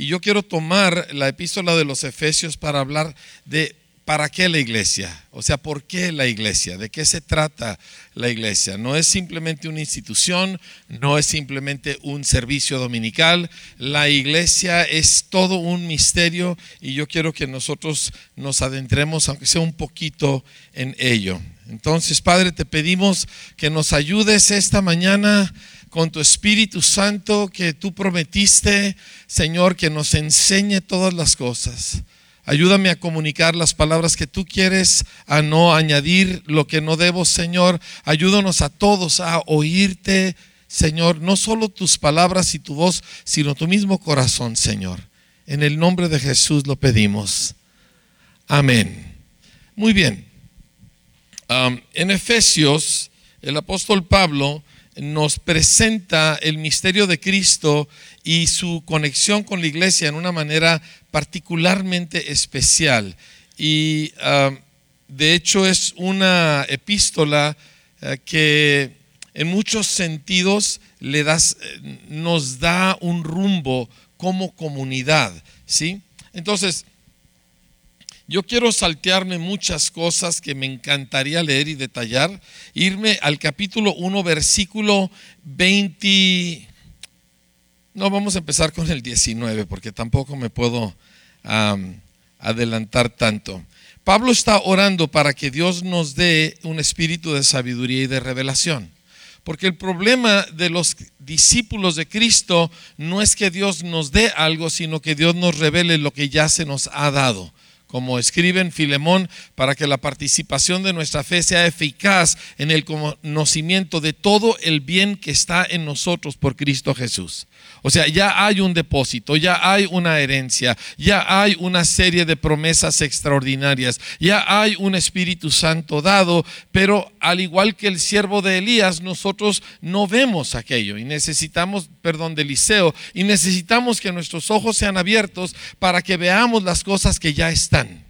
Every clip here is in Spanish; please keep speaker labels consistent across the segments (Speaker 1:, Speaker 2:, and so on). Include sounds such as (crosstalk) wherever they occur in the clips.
Speaker 1: y yo quiero tomar la epístola de los Efesios para hablar de ¿Para qué la iglesia? O sea, ¿por qué la iglesia? ¿De qué se trata la iglesia? No es simplemente una institución, no es simplemente un servicio dominical. La iglesia es todo un misterio y yo quiero que nosotros nos adentremos, aunque sea un poquito, en ello. Entonces, Padre, te pedimos que nos ayudes esta mañana con tu Espíritu Santo que tú prometiste, Señor, que nos enseñe todas las cosas. Ayúdame a comunicar las palabras que tú quieres, a no añadir lo que no debo, Señor. Ayúdanos a todos a oírte, Señor, no solo tus palabras y tu voz, sino tu mismo corazón, Señor. En el nombre de Jesús lo pedimos. Amén. Muy bien. en Efesios, el apóstol Pablo nos presenta el misterio de Cristo y su conexión con la iglesia en una manera particularmente especial. Y ah, de hecho es una epístola ah, que en muchos sentidos le das, eh, nos da un rumbo como comunidad. ¿sí? Entonces, yo quiero saltearme muchas cosas que me encantaría leer y detallar, irme al capítulo 1, versículo 20. No, vamos a empezar con el 19, porque tampoco me puedo adelantar tanto. Pablo está orando para que Dios nos dé un espíritu de sabiduría y de revelación. Porque el problema de los discípulos de Cristo no es que Dios nos dé algo, sino que Dios nos revele lo que ya se nos ha dado como escribe en Filemón, para que la participación de nuestra fe sea eficaz en el conocimiento de todo el bien que está en nosotros por Cristo Jesús. O sea, ya hay un depósito, ya hay una herencia, ya hay una serie de promesas extraordinarias, ya hay un Espíritu Santo dado, pero al igual que el siervo de Elías, nosotros no vemos aquello y necesitamos, perdón, de Eliseo, y necesitamos que nuestros ojos sean abiertos para que veamos las cosas que ya están.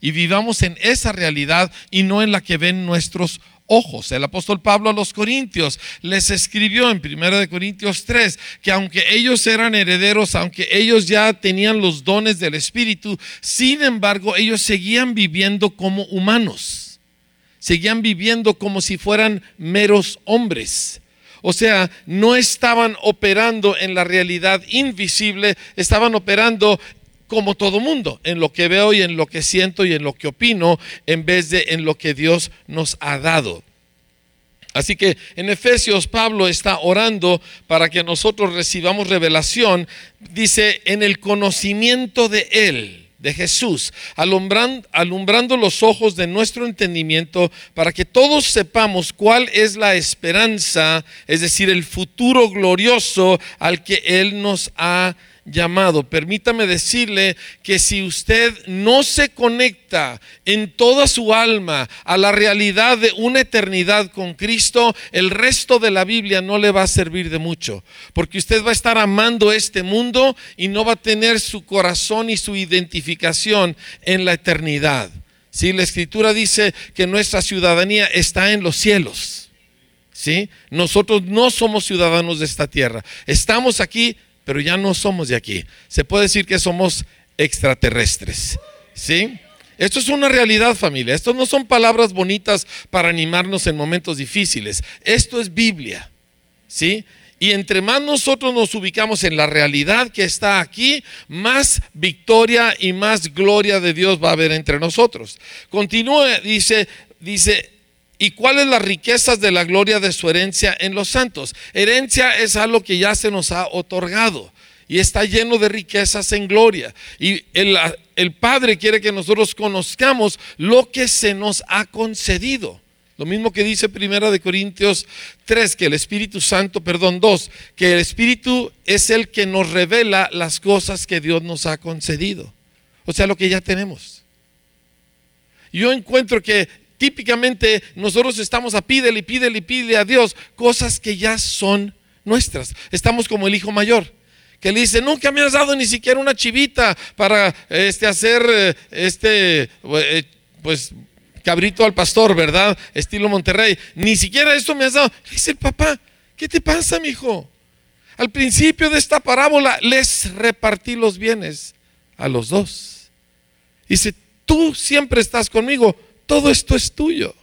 Speaker 1: Y vivamos en esa realidad y no en la que ven nuestros ojos. El apóstol Pablo a los Corintios les escribió en 1 Corintios 3 que aunque ellos eran herederos, aunque ellos ya tenían los dones del Espíritu, sin embargo ellos seguían viviendo como humanos. Seguían viviendo como si fueran meros hombres. O sea, no estaban operando en la realidad invisible, estaban operando como todo mundo, en lo que veo y en lo que siento y en lo que opino, en vez de en lo que Dios nos ha dado. Así que en Efesios Pablo está orando para que nosotros recibamos revelación, dice, en el conocimiento de Él, de Jesús, alumbrando, alumbrando, los ojos de nuestro entendimiento para que todos sepamos cuál es la esperanza, es decir, el futuro glorioso al que Él nos ha llamado. Permítame decirle que si usted no se conecta en toda su alma a la realidad de una eternidad con Cristo, el resto de la Biblia no le va a servir de mucho, porque usted va a estar amando este mundo y no va a tener su corazón y su identificación en la eternidad. Si la escritura dice que nuestra ciudadanía está en los cielos. ¿Sí? Nosotros no somos ciudadanos de esta tierra. Estamos aquí pero ya no somos de aquí. Se puede decir que somos extraterrestres. ¿Sí? Esto es una realidad familia. Esto no son palabras bonitas para animarnos en momentos difíciles. Esto es Biblia. ¿Sí? Y entre más nosotros nos ubicamos en la realidad que está aquí, más victoria y más gloria de Dios va a haber entre nosotros. Continúa, dice, dice, ¿Y cuáles las riquezas de la gloria de su herencia en los santos? Herencia es algo que ya se nos ha otorgado y está lleno de riquezas en gloria. Y el, Padre quiere que nosotros conozcamos lo que se nos ha concedido. Lo mismo que dice Primera de Corintios 3, que el Espíritu Santo, perdón, 2, que el Espíritu es el que nos revela las cosas que Dios nos ha concedido. O sea, lo que ya tenemos. Yo encuentro que típicamente nosotros estamos a pídele, pídele, pídele a Dios cosas que ya son nuestras. Estamos como el hijo mayor que le dice, nunca me has dado ni siquiera una chivita para este, hacer eh, este, eh, pues, cabrito al pastor, ¿verdad? Estilo Monterrey. Ni siquiera esto me has dado. Le dice el papá, ¿qué te pasa, mi hijo? al principio de esta parábola les repartí los bienes a los dos. Dice, tú siempre estás conmigo, todo esto es tuyo.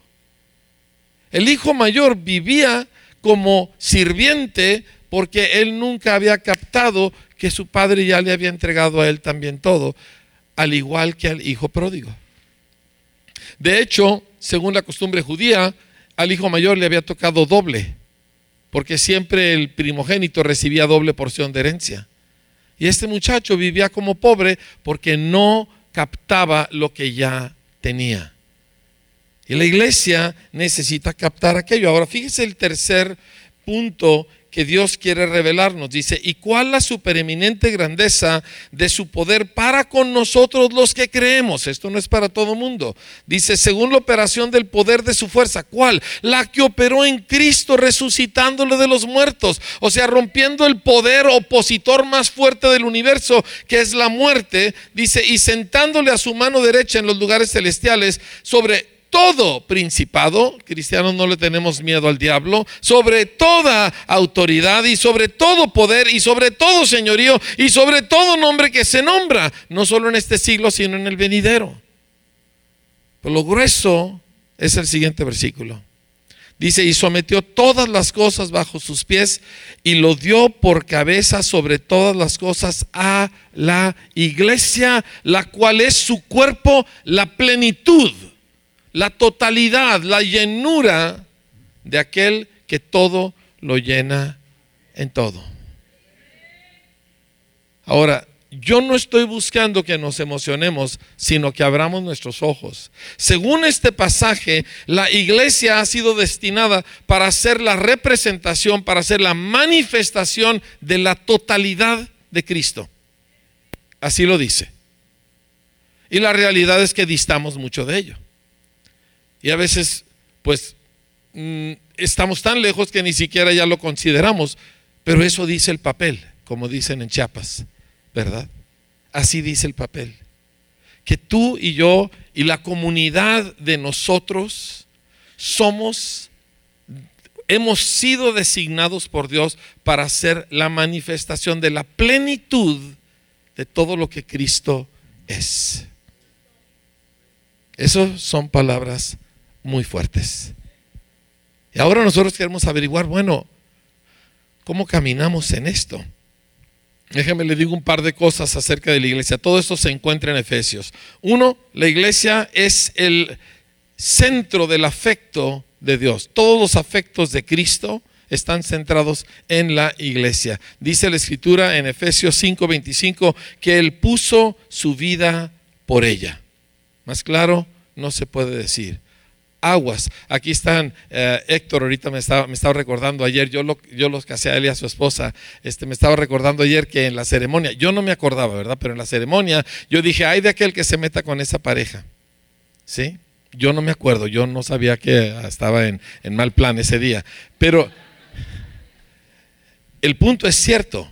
Speaker 1: El hijo mayor vivía como sirviente porque él nunca había captado que su padre ya le había entregado a él también todo, al igual que al hijo pródigo. De hecho, según la costumbre judía, al hijo mayor le había tocado doble, porque siempre el primogénito recibía doble porción de herencia. Y este muchacho vivía como pobre porque no captaba lo que ya tenía. Y la iglesia necesita captar aquello. Ahora, fíjese el tercer punto que Dios quiere revelarnos. Dice, ¿y cuál la supereminente grandeza de su poder para con nosotros los que creemos? Esto no es para todo mundo. Dice, según la operación del poder de su fuerza. ¿Cuál? La que operó en Cristo resucitándole de los muertos. O sea, rompiendo el poder opositor más fuerte del universo, que es la muerte. Dice, y sentándole a su mano derecha en los lugares celestiales sobre todo principado, cristianos no le tenemos miedo al diablo, sobre toda autoridad y sobre todo poder y sobre todo señorío y sobre todo nombre que se nombra, no solo en este siglo, sino en el venidero. Pero lo grueso es el siguiente versículo. Dice, y sometió todas las cosas bajo sus pies y lo dio por cabeza sobre todas las cosas a la iglesia, la cual es su cuerpo, la plenitud la totalidad, la llenura de aquel que todo lo llena en todo. Ahora, yo no estoy buscando que nos emocionemos, sino que abramos nuestros ojos. Según este pasaje, la iglesia ha sido destinada para ser la representación, para ser la manifestación de la totalidad de Cristo. Así lo dice. Y la realidad es que distamos mucho de ello. Y a veces, pues, mm, estamos tan lejos que ni siquiera ya lo consideramos. Pero eso dice el papel, como dicen en Chiapas, ¿verdad? Así dice el papel. Que tú y yo y la comunidad de nosotros somos, hemos sido designados por Dios para ser la manifestación de la plenitud de todo lo que Cristo es. Esas son palabras muy fuertes. Y ahora nosotros queremos averiguar, bueno, ¿cómo caminamos en esto? Déjeme le digo un par de cosas acerca de la iglesia. Todo esto se encuentra en Efesios. Uno, la iglesia es el centro del afecto de Dios. Todos los afectos de Cristo están centrados en la iglesia. Dice la escritura en Efesios 5:25 que Él puso su vida por ella. Más claro, no se puede decir aguas. Aquí están, eh, Héctor ahorita me estaba, me estaba recordando ayer, yo, lo, yo los casé a él y a su esposa, este, me estaba recordando ayer que en la ceremonia, yo no me acordaba, ¿verdad? Pero en la ceremonia yo dije, ay de aquel que se meta con esa pareja. ¿Sí? Yo no me acuerdo, yo no sabía que estaba en, en mal plan ese día. Pero el punto es cierto.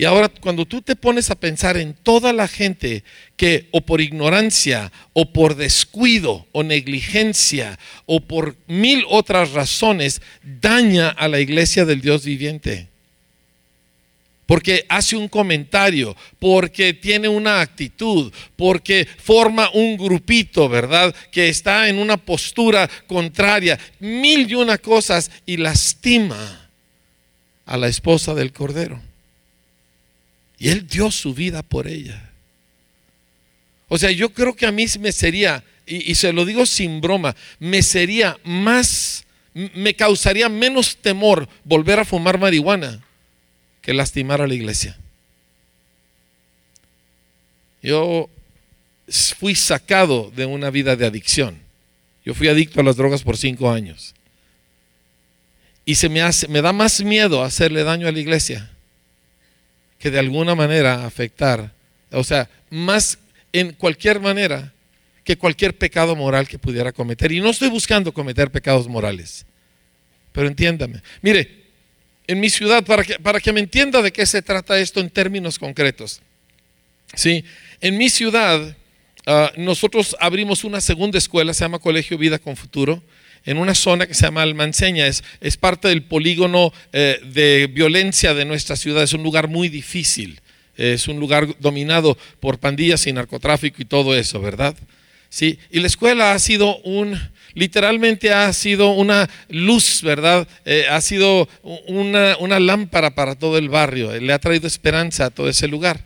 Speaker 1: Y ahora cuando tú te pones a pensar en toda la gente que o por ignorancia o por descuido o negligencia o por mil otras razones daña a la iglesia del Dios viviente. Porque hace un comentario, porque tiene una actitud, porque forma un grupito, ¿verdad? Que está en una postura contraria, mil y una cosas y lastima a la esposa del Cordero. Y Él dio su vida por ella. O sea, yo creo que a mí me sería, y, se lo digo sin broma, me sería más, me causaría menos temor volver a fumar marihuana que lastimar a la iglesia. Yo fui sacado de una vida de adicción. Yo fui adicto a las drogas por cinco años. Y se me hace, me da más miedo hacerle daño a la iglesia que de alguna manera afectar, o sea, más en cualquier manera que cualquier pecado moral que pudiera cometer. Y no estoy buscando cometer pecados morales, pero entiéndame. Mire, en mi ciudad, para que, para que me entienda de qué se trata esto en términos concretos, ¿sí? en mi ciudad ah, nosotros abrimos una segunda escuela, se llama Colegio Vida con Futuro, en una zona que se llama Almanceña. Es, es parte del polígono eh, de violencia de nuestra ciudad. Es un lugar muy difícil. Es un lugar dominado por pandillas y narcotráfico y todo eso, ¿verdad? Sí. Y la escuela ha sido un, literalmente ha sido una luz, ¿verdad? Eh, ha sido una, una lámpara para todo el barrio. Le ha traído esperanza a todo ese lugar.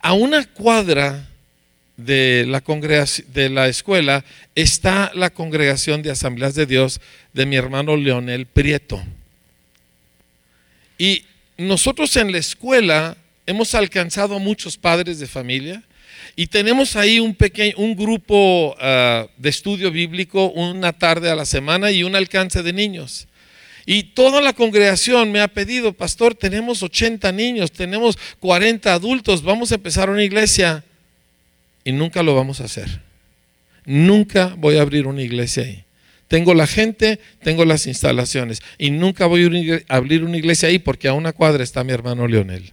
Speaker 1: A una cuadra de la, de la escuela está la congregación de asambleas de Dios de mi hermano Leonel Prieto. Y nosotros en la escuela hemos alcanzado a muchos padres de familia y tenemos ahí un pequeño un grupo ah, de estudio bíblico una tarde a la semana y un alcance de niños. Y toda la congregación me ha pedido, pastor, tenemos 80 niños, tenemos 40 adultos, vamos a empezar una iglesia y nunca lo vamos a hacer. Nunca voy a abrir una iglesia ahí. Tengo la gente, tengo las instalaciones y nunca voy a abrir una iglesia ahí porque a una cuadra está mi hermano Leonel.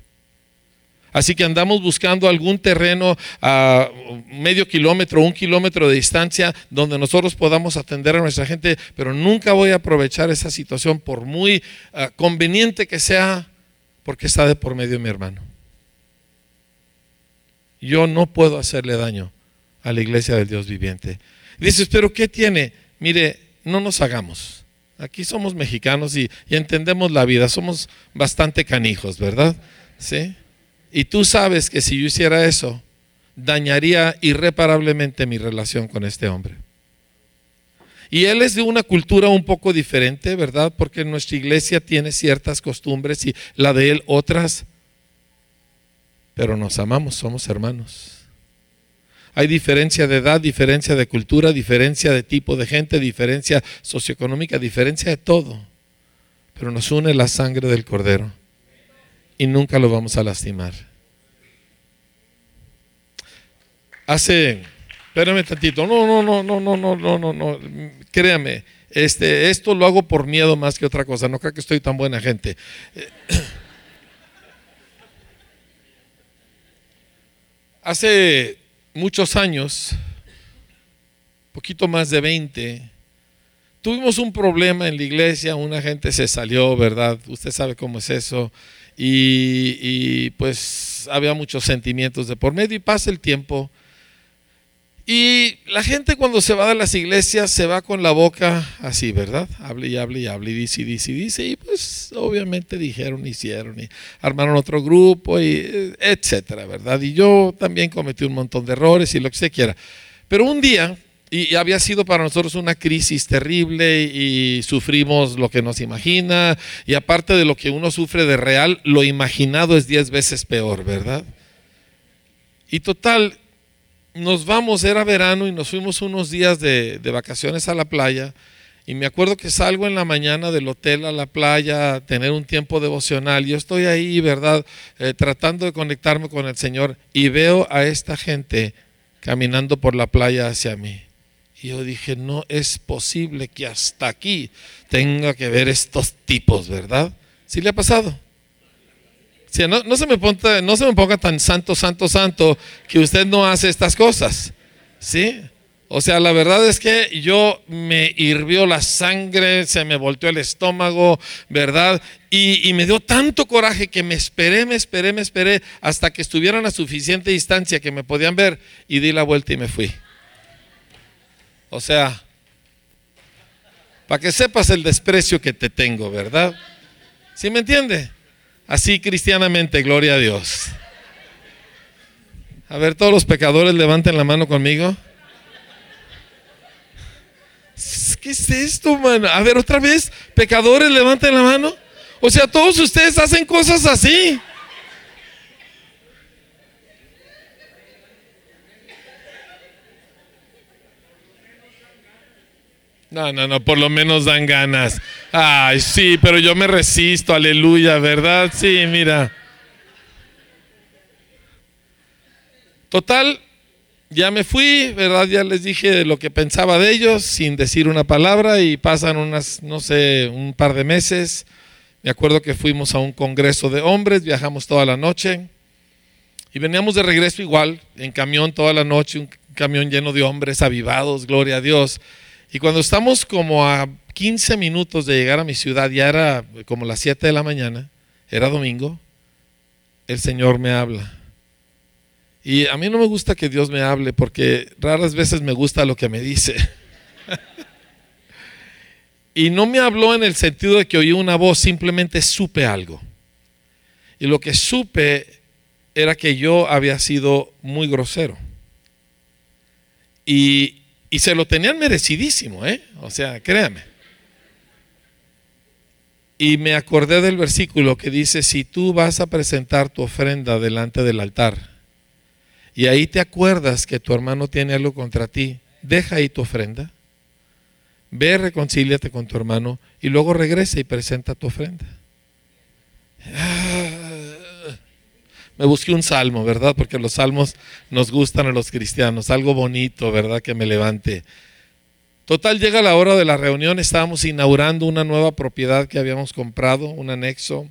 Speaker 1: Así que andamos buscando algún terreno a medio kilómetro, un kilómetro de distancia donde nosotros podamos atender a nuestra gente, pero nunca voy a aprovechar esa situación por muy ah, conveniente que sea, porque está de por medio mi hermano. Yo no puedo hacerle daño a la iglesia del Dios viviente. dices, pero ¿qué tiene? Mire, no nos hagamos. Aquí somos mexicanos y, y entendemos la vida, somos bastante canijos, ¿verdad? ¿Sí? Y tú sabes que si yo hiciera eso, dañaría irreparablemente mi relación con este hombre. Y él es de una cultura un poco diferente, ¿verdad? Porque nuestra iglesia tiene ciertas costumbres y la de él otras pero nos amamos, somos hermanos. Hay diferencia de edad, diferencia de cultura, diferencia de tipo de gente, diferencia socioeconómica, diferencia de todo. Pero nos une la sangre del Cordero y nunca lo vamos a lastimar. Hace, espérame tantito, no, no, no, no, no, no, no, no, no, créame, este, esto lo hago por miedo más que otra cosa, no creo que estoy tan buena gente. Hace muchos años, poquito más de 20, tuvimos un problema en la iglesia, una gente se salió, ¿verdad? Usted sabe cómo es eso. Y, y pues había muchos sentimientos de por medio y pasa el tiempo y la gente cuando se va de las iglesias se va con la boca así, ¿verdad? Hable y hable y hable y dice y dice y dice. Y pues obviamente dijeron, hicieron y armaron otro grupo y eh, etcétera, ¿verdad? Y yo también cometí un montón de errores y lo que se quiera. Pero un día, y había sido para nosotros una crisis terrible y sufrimos lo que nos imagina. Y aparte de lo que uno sufre de real, lo imaginado es diez veces peor, ¿verdad? Y total, nos vamos, era verano y nos fuimos unos días de, vacaciones a la playa. Y me acuerdo que salgo en la mañana del hotel a la playa a tener un tiempo devocional. Yo estoy ahí, ¿verdad? Eh, tratando de conectarme con el Señor y veo a esta gente caminando por la playa hacia mí. Y yo dije, no es posible que hasta aquí tenga que ver estos tipos, ¿verdad? ¿Sí le ha pasado? No, se me ponga, no se me ponga tan santo, santo, santo que usted no hace estas cosas. ¿Sí? O sea, la verdad es que yo me hirvió la sangre, se me volteó el estómago, ¿verdad? Y, y, me dio tanto coraje que me esperé, me esperé, me esperé hasta que estuvieran a suficiente distancia que me podían ver y di la vuelta y me fui. O sea, para que sepas el desprecio que te tengo, ¿verdad? ¿Sí me entiende? Así cristianamente, gloria a Dios. A ver, todos los pecadores levanten la mano conmigo. ¿Qué es esto, mano? A ver, otra vez, pecadores levanten la mano. O sea, todos ustedes hacen cosas así. No, no, no, por lo menos dan ganas. Ay, sí, pero yo me resisto, aleluya, ¿verdad? Sí, mira. Total, ya me fui, ¿verdad? Ya les dije lo que pensaba de ellos sin decir una palabra y pasan unas, no sé, un par de meses. Me acuerdo que fuimos a un congreso de hombres, viajamos toda la noche y veníamos de regreso igual, en camión toda la noche, un camión lleno de hombres avivados, gloria a Dios. Y cuando estamos como a 15 minutos de llegar a mi ciudad, ya era como las 7 de la mañana, era domingo, el Señor me habla. Y a mí no me gusta que Dios me hable porque raras veces me gusta lo que me dice. (laughs) y no me habló en el sentido de que oí una voz, simplemente supe algo. Y lo que supe era que yo había sido muy grosero. Y, y se lo tenían merecidísimo, ¿eh? O sea, créame. Y me acordé del versículo que dice, si tú vas a presentar tu ofrenda delante del altar, y ahí te acuerdas que tu hermano tiene algo contra ti, deja ahí tu ofrenda, ve, reconcíliate con tu hermano y luego regresa y presenta tu ofrenda. Ah, me busqué un salmo, ¿verdad? Porque los salmos nos gustan a los cristianos, algo bonito, ¿verdad? Que me levante. Total, llega la hora de la reunión, estábamos inaugurando una nueva propiedad que habíamos comprado, un anexo.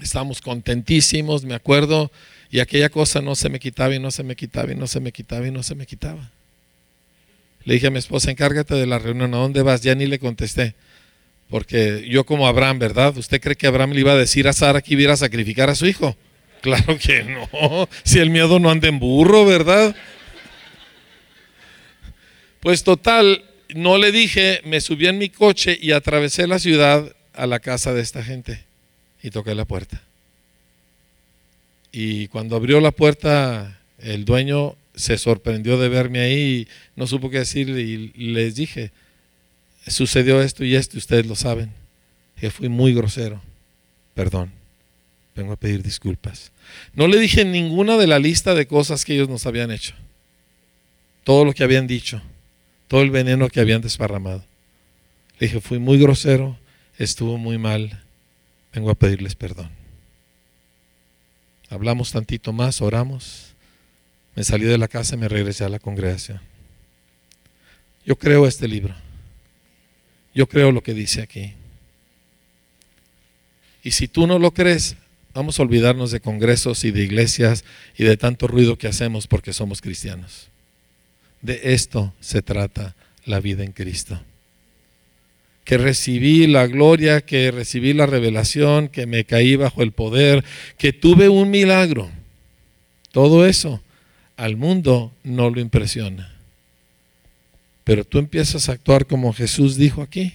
Speaker 1: Estábamos contentísimos, me acuerdo, y aquella cosa no se me quitaba y no se me quitaba y no se me quitaba y no se me quitaba. Le dije a mi esposa, encárgate de la reunión, ¿a dónde vas? Ya ni le contesté. Porque yo como Abraham, ¿verdad? ¿Usted cree que Abraham le iba a decir a Sara que iba a sacrificar a su hijo? (laughs) Claro que no. Si el miedo no anda en burro, ¿verdad? Pues total, no le dije, me subí en mi coche y atravesé la ciudad a la casa de esta gente y toqué la puerta. Y cuando abrió la puerta, el dueño se sorprendió de verme ahí y no supo qué decir y les dije, sucedió esto y esto, y ustedes lo saben, que fui muy grosero, perdón, vengo a pedir disculpas. No le dije ninguna de la lista de cosas que ellos nos habían hecho. Todo lo que habían dicho. Todo el veneno que habían desparramado. Le dije, fui muy grosero, estuvo muy mal. Vengo a pedirles perdón. Hablamos tantito más, oramos. Me salí de la casa y me regresé a la congregación. Yo creo este libro. Yo creo lo que dice aquí. Y si tú no lo crees, Vamos a olvidarnos de congresos y de iglesias y de tanto ruido que hacemos porque somos cristianos. De esto se trata la vida en Cristo. Que recibí la gloria, que recibí la revelación, que me caí bajo el poder, que tuve un milagro. Todo eso al mundo no lo impresiona. Pero tú empiezas a actuar como Jesús dijo aquí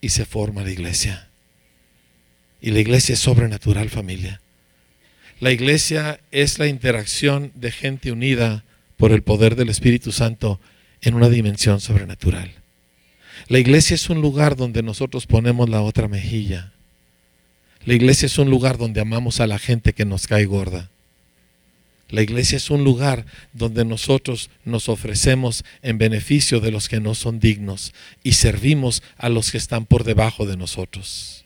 Speaker 1: y se forma la iglesia. Y la iglesia es sobrenatural, familia. La iglesia es la interacción de gente unida por el poder del Espíritu Santo en una dimensión sobrenatural. La iglesia es un lugar donde nosotros ponemos la otra mejilla. La iglesia es un lugar donde amamos a la gente que nos cae gorda. La iglesia es un lugar donde nosotros nos ofrecemos en beneficio de los que no son dignos y servimos a los que están por debajo de nosotros.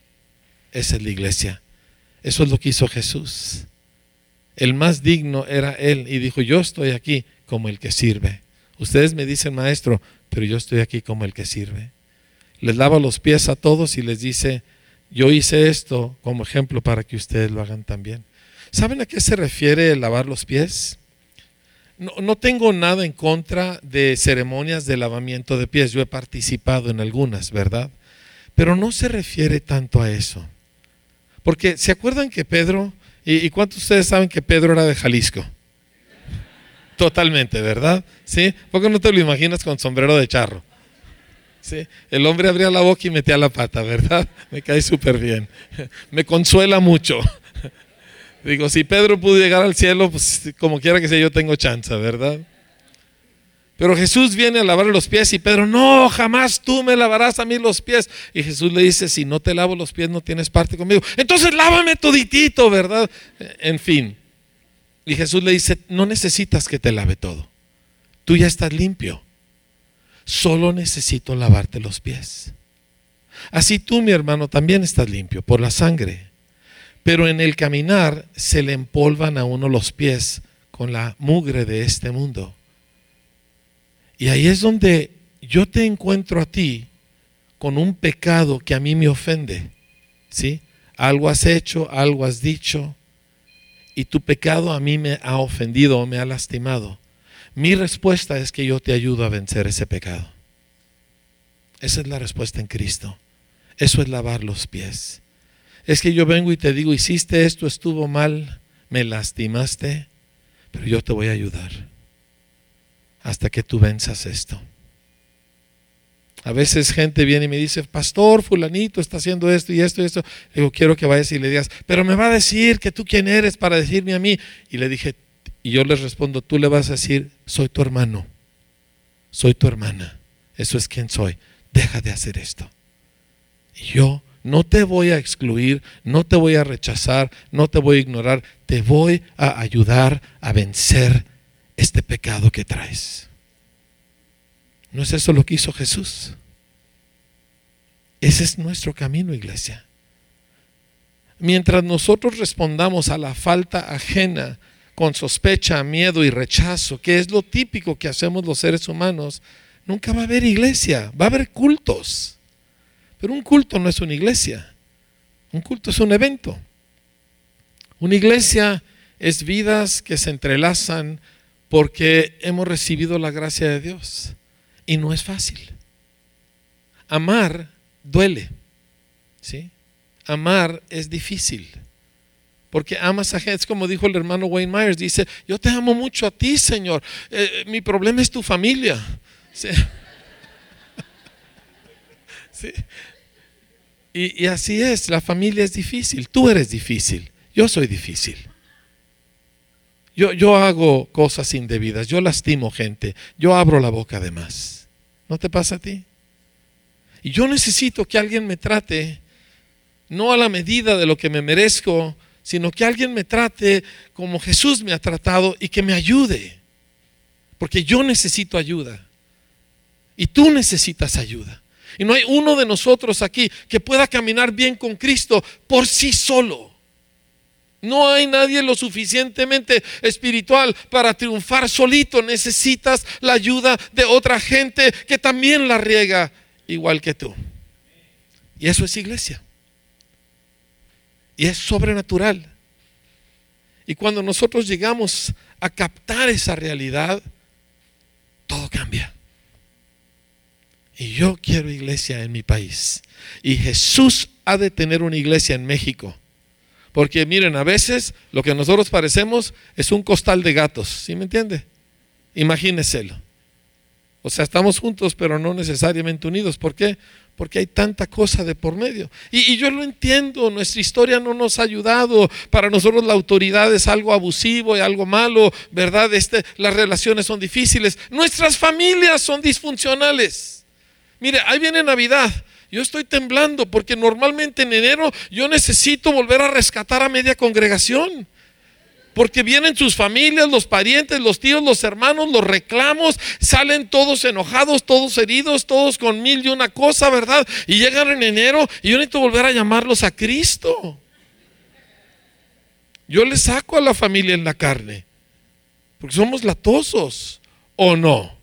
Speaker 1: Esa es la iglesia. Eso es lo que hizo Jesús. El más digno era Él y dijo, yo estoy aquí como el que sirve. Ustedes me dicen, maestro, pero yo estoy aquí como el que sirve. Les lava los pies a todos y les dice, yo hice esto como ejemplo para que ustedes lo hagan también. ¿Saben a qué se refiere lavar los pies? No, no, tengo nada en contra de ceremonias de lavamiento de pies. Yo he participado en algunas, ¿verdad? Pero no se refiere tanto a eso. Porque ¿se acuerdan que Pedro, y, cuántos de ustedes saben que Pedro era de Jalisco? Totalmente, ¿verdad? ¿Sí? ¿Por qué no te lo imaginas con sombrero de charro? ¿Sí? El hombre abría la boca y metía la pata, ¿verdad? (laughs) Me cae súper bien. (laughs) Me consuela mucho. (laughs) Digo, si Pedro pudo llegar al cielo, pues como quiera que sea, yo tengo chance, ¿verdad? Pero Jesús viene a lavar los pies y Pedro, no, jamás tú me lavarás a mí los pies. Y Jesús le dice, si no te lavo los pies no tienes parte conmigo. Entonces lávame toditito, ¿verdad? En fin. Y Jesús le dice, no necesitas que te lave todo. Tú ya estás limpio. Solo necesito lavarte los pies. Así tú, mi hermano, también estás limpio por la sangre. Pero en el caminar se le empolvan a uno los pies con la mugre de este mundo. Y ahí es donde yo te encuentro a ti con un pecado que a mí me ofende. ¿Sí? Algo has hecho, algo has dicho, y tu pecado a mí me ha ofendido o me ha lastimado. Mi respuesta es que yo te ayudo a vencer ese pecado. Esa es la respuesta en Cristo. Eso es lavar los pies. Es que yo vengo y te digo, hiciste esto, estuvo mal, me lastimaste, pero yo te voy a ayudar hasta que tú venzas esto. A veces gente viene y me dice, pastor, fulanito está haciendo esto y esto y esto. Le digo, quiero que vayas y le digas, pero me va a decir que tú quién eres para decirme a mí. Y le dije, y yo les respondo, tú le vas a decir, soy tu hermano, soy tu hermana, eso es quien soy, deja de hacer esto. Y yo no te voy a excluir, no te voy a rechazar, no te voy a ignorar, te voy a ayudar a vencer este pecado que traes. ¿No es eso lo que hizo Jesús? Ese es nuestro camino, iglesia. Mientras nosotros respondamos a la falta ajena con sospecha, miedo y rechazo, que es lo típico que hacemos los seres humanos, nunca va a haber iglesia, va a haber cultos. Pero un culto no es una iglesia, un culto es un evento. Una iglesia es vidas que se entrelazan porque hemos recibido la gracia de Dios. Y no es fácil. Amar duele. ¿sí? Amar es difícil. Porque amas a gente, es como dijo el hermano Wayne Myers, dice, yo te amo mucho a ti, Señor. Eh, mi problema es tu familia. ¿Sí? (laughs) Y, y así es, la familia es difícil. Tú eres difícil. Yo soy difícil. Yo, yo, hago cosas indebidas, yo lastimo gente, yo abro la boca de más. ¿No te pasa a ti? Y yo necesito que alguien me trate, no a la medida de lo que me merezco, sino que alguien me trate como Jesús me ha tratado y que me ayude. Porque yo necesito ayuda. Y tú necesitas ayuda. Y no hay uno de nosotros aquí que pueda caminar bien con Cristo por sí solo. No hay nadie lo suficientemente espiritual para triunfar solito. Necesitas la ayuda de otra gente que también la riega igual que tú. Y eso es iglesia. Y es sobrenatural. Y cuando nosotros llegamos a captar esa realidad, todo cambia. Y yo quiero iglesia en mi país. Y Jesús ha de tener una iglesia en México. Porque miren, a veces lo que nosotros parecemos es un costal de gatos, ¿sí me entiende? Imagíneselo. O sea, estamos juntos, pero no necesariamente unidos. ¿Por qué? Porque hay tanta cosa de por medio. Y, yo lo entiendo, nuestra historia no nos ha ayudado. Para nosotros la autoridad es algo abusivo y algo malo, ¿verdad? Este, las relaciones son difíciles. Nuestras familias son disfuncionales. Mire, ahí viene Navidad. Yo estoy temblando porque normalmente en enero yo necesito volver a rescatar a media congregación. Porque vienen sus familias, los parientes, los tíos, los hermanos, los reclamos, salen todos enojados, todos heridos, todos con mil y una cosa, ¿verdad? Y llegan en enero y yo necesito volver a llamarlos a Cristo. Yo le saco a la familia en la carne, porque somos latosos, ¿o no?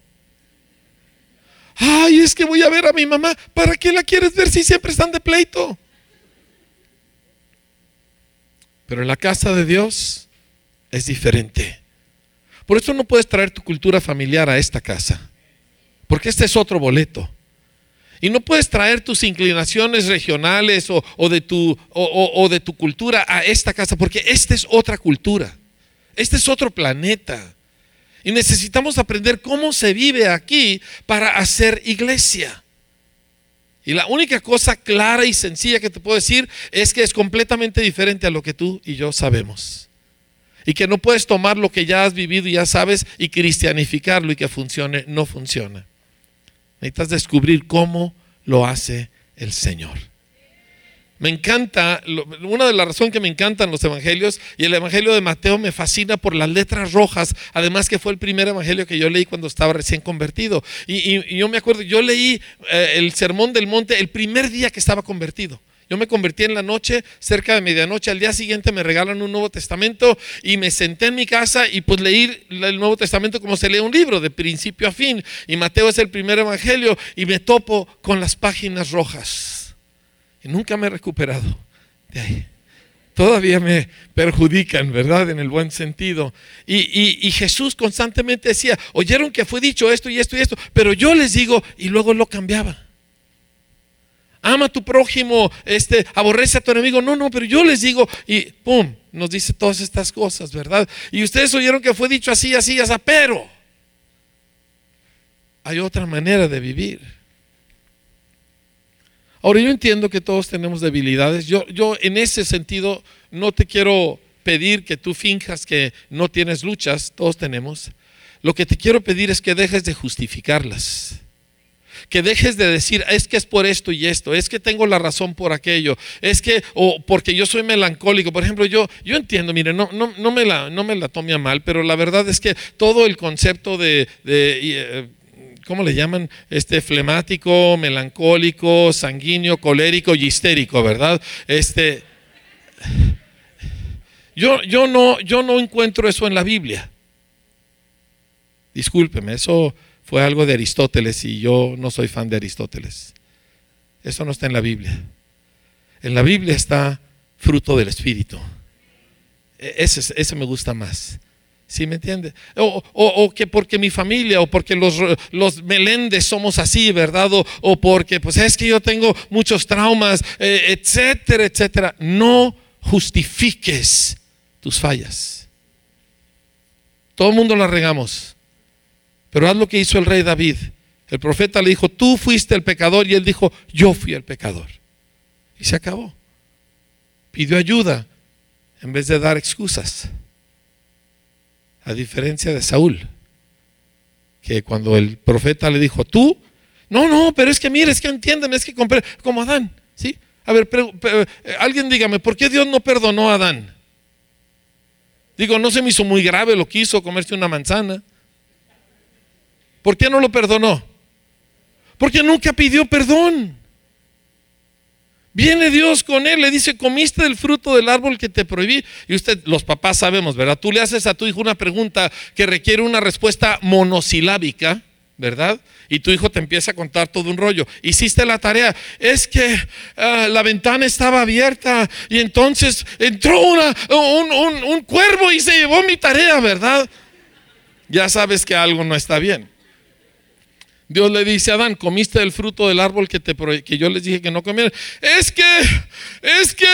Speaker 1: Ay, es que voy a ver a mi mamá. ¿Para qué la quieres ver si siempre están de pleito? Pero en la casa de Dios es diferente. Por eso no puedes traer tu cultura familiar a esta casa. Porque este es otro boleto. Y no puedes traer tus inclinaciones regionales o, de tu, o de tu cultura a esta casa, porque esta es otra cultura. Este es otro planeta. Y necesitamos aprender cómo se vive aquí para hacer iglesia. Y la única cosa clara y sencilla que te puedo decir es que es completamente diferente a lo que tú y yo sabemos. Y que no puedes tomar lo que ya has vivido y ya sabes y cristianificarlo y que funcione, no funciona. Necesitas descubrir cómo lo hace el Señor. Me encanta, una de las razones que me encantan los evangelios y el evangelio de Mateo me fascina por las letras rojas, además que fue el primer evangelio que yo leí cuando estaba recién convertido. Y, yo me acuerdo, yo leí eh, el Sermón del Monte el primer día que estaba convertido. Yo me convertí en la noche, cerca de medianoche. Al día siguiente me regalan un Nuevo Testamento y me senté en mi casa y pues leí el Nuevo Testamento como se lee un libro, de principio a fin. Y Mateo es el primer evangelio y me topo con las páginas rojas nunca me he recuperado de ahí. Todavía me perjudican, ¿verdad? En el buen sentido. Y, y, Jesús constantemente decía, oyeron que fue dicho esto y esto y esto, pero yo les digo, y luego lo cambiaba. ama a tu prójimo, este, aborrece a tu enemigo. No, no, pero yo les digo, y pum, nos dice todas estas cosas, ¿verdad? Y ustedes oyeron que fue dicho así, así, así, pero hay otra manera de vivir. Ahora yo entiendo que todos tenemos debilidades. Yo, yo en ese sentido no te quiero pedir que tú finjas que no tienes luchas, todos tenemos. Lo que te quiero pedir es que dejes de justificarlas. Que dejes de decir, es que es por esto y esto, es que tengo la razón por aquello, es que, o porque yo soy melancólico. Por ejemplo, yo, yo entiendo, mire, no, no, no, me la, no me la tome a mal, pero la verdad es que todo el concepto de, eh, ¿cómo le llaman? Este flemático, melancólico, sanguíneo, colérico y histérico, ¿verdad? Este, yo, yo, no, yo no encuentro eso en la Biblia. Discúlpeme, eso fue algo de Aristóteles y yo no soy fan de Aristóteles. Eso no está en la Biblia. En la Biblia está fruto del Espíritu. E, ese, ese me gusta más. ¿Sí me entiende? O, que porque mi familia, o porque los, los meléndez somos así, ¿verdad? O, porque pues es que yo tengo muchos traumas, eh, etcétera, etcétera. No justifiques tus fallas. Todo el mundo la regamos. Pero haz lo que hizo el rey David. El profeta le dijo, tú fuiste el pecador y él dijo, yo fui el pecador. Y se acabó. Pidió ayuda en vez de dar excusas. A diferencia de Saúl, que cuando el profeta le dijo, tú, no, no, pero es que mire, es que entienden, es que compré, como Adán, ¿sí? A ver, eh, alguien dígame, ¿por qué Dios no perdonó a Adán? Digo, no se me hizo muy grave lo que hizo comerse una manzana. ¿Por qué no lo perdonó? Porque nunca pidió perdón. Viene Dios con él, le dice, comiste del fruto del árbol que te prohibí. Y usted, los papás sabemos, ¿verdad? Tú le haces a tu hijo una pregunta que requiere una respuesta monosilábica, ¿verdad? Y tu hijo te empieza a contar todo un rollo. Hiciste la tarea. Es que ah, la ventana estaba abierta y entonces entró una, un, un cuervo y se llevó mi tarea, ¿verdad? Ya sabes que algo no está bien. Dios le dice a Adán, comiste del fruto del árbol que, te, que yo les dije que no comieran. Es que, es que,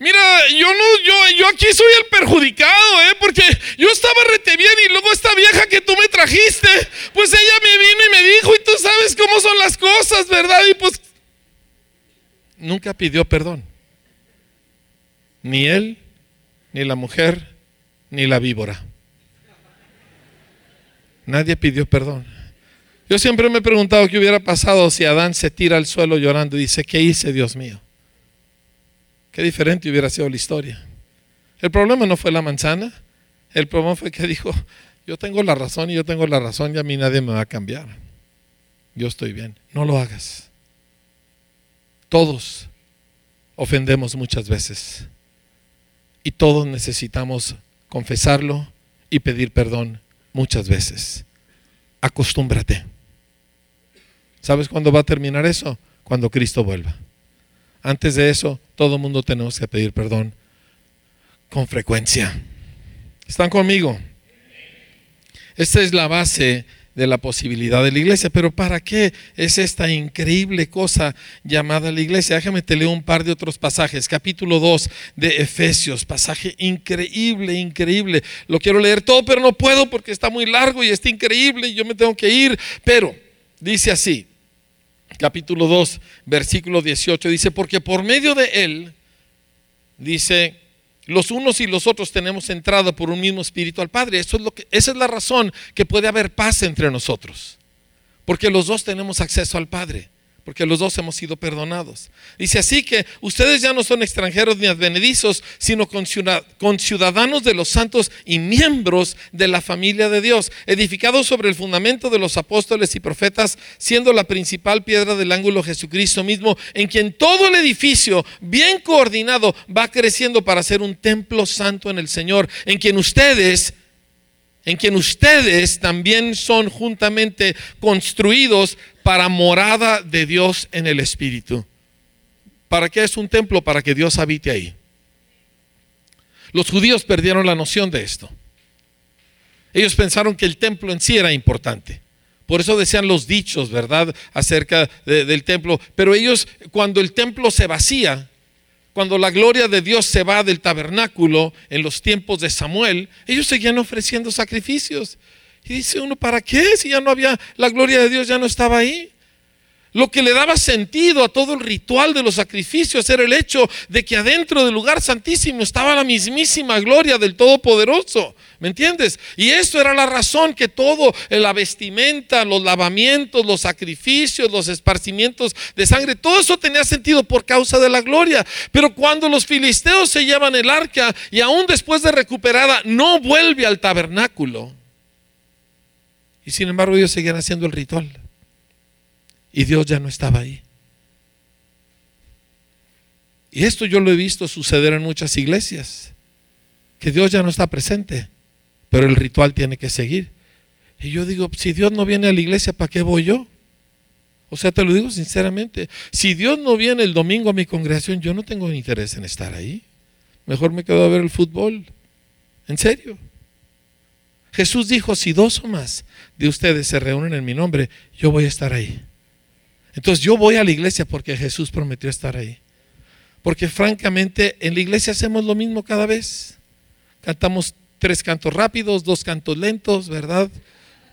Speaker 1: mira, yo no, yo, yo aquí soy el perjudicado, ¿eh? Porque yo estaba rete bien y luego esta vieja que tú me trajiste, pues ella me vino y me dijo, y tú sabes cómo son las cosas, ¿verdad? Y pues, nunca pidió perdón. Ni él, ni la mujer, ni la víbora. Nadie pidió perdón. Yo siempre me he preguntado qué hubiera pasado si Adán se tira al suelo llorando y dice, ¿qué hice, Dios mío? Qué diferente hubiera sido la historia. El problema no fue la manzana, el problema fue que dijo, yo tengo la razón y yo tengo la razón y a mí nadie me va a cambiar. Yo estoy bien. No lo hagas. Todos ofendemos muchas veces y todos necesitamos confesarlo y pedir perdón muchas veces. Acostúmbrate. ¿Sabes cuándo va a terminar eso? Cuando Cristo vuelva. Antes de eso, todo el mundo tenemos que pedir perdón con frecuencia. ¿Están conmigo? Esta es la base de la posibilidad de la iglesia. Pero ¿para qué es esta increíble cosa llamada la iglesia? Déjame te un par de otros pasajes. Capítulo 2 de Efesios, pasaje increíble, increíble. Lo quiero leer todo, pero no puedo porque está muy largo y está increíble y yo me tengo que ir. Pero dice así, capítulo 2, versículo 18, dice, porque por medio de él, dice, los unos y los otros tenemos entrada por un mismo espíritu al Padre. Eso es lo que, esa es la razón que puede haber paz entre nosotros, porque los dos tenemos acceso al Padre porque los dos hemos sido perdonados. Dice así que ustedes ya no son extranjeros ni advenedizos, sino conciudadanos de los santos y miembros de la familia de Dios, edificados sobre el fundamento de los apóstoles y profetas, siendo la principal piedra del ángulo Jesucristo mismo, en quien todo el edificio, bien coordinado, va creciendo para ser un templo santo en el Señor, en quien ustedes en quien ustedes también son juntamente construidos para morada de Dios en el Espíritu. ¿Para qué es un templo? Para que Dios habite ahí. Los judíos perdieron la noción de esto. Ellos pensaron que el templo en sí era importante. Por eso decían los dichos, ¿verdad? Acerca del templo. Pero ellos, cuando el templo se vacía, cuando la gloria de Dios se va del tabernáculo en los tiempos de Samuel, ellos seguían ofreciendo sacrificios. Y dice uno, ¿para qué? Si ya no había, la gloria de Dios ya no estaba ahí. Lo que le daba sentido a todo el ritual de los sacrificios era el hecho de que adentro del lugar santísimo estaba la mismísima gloria del Todopoderoso. ¿Me entiendes? Y eso era la razón que todo, eh, la vestimenta, los lavamientos, los sacrificios, los esparcimientos de sangre, todo eso tenía sentido por causa de la gloria. Pero cuando los filisteos se llevan el arca y aún después de recuperada no vuelve al tabernáculo. Y sin embargo ellos seguían haciendo el ritual y Dios ya no estaba ahí. Y esto yo lo he visto suceder en muchas iglesias, que Dios ya no está presente, pero el ritual tiene que seguir. Y yo digo, si Dios no viene a la iglesia, ¿para qué voy yo? O sea, te lo digo sinceramente, si Dios no viene el domingo a mi congregación, yo no tengo interés en estar ahí. Mejor me quedo a ver el fútbol. En serio. Jesús dijo, si dos o más de ustedes se reúnen en mi nombre, yo voy a estar ahí. Entonces yo voy a la iglesia porque Jesús prometió estar ahí. Porque francamente en la iglesia hacemos lo mismo cada vez. Cantamos tres cantos rápidos, dos cantos lentos, ¿verdad?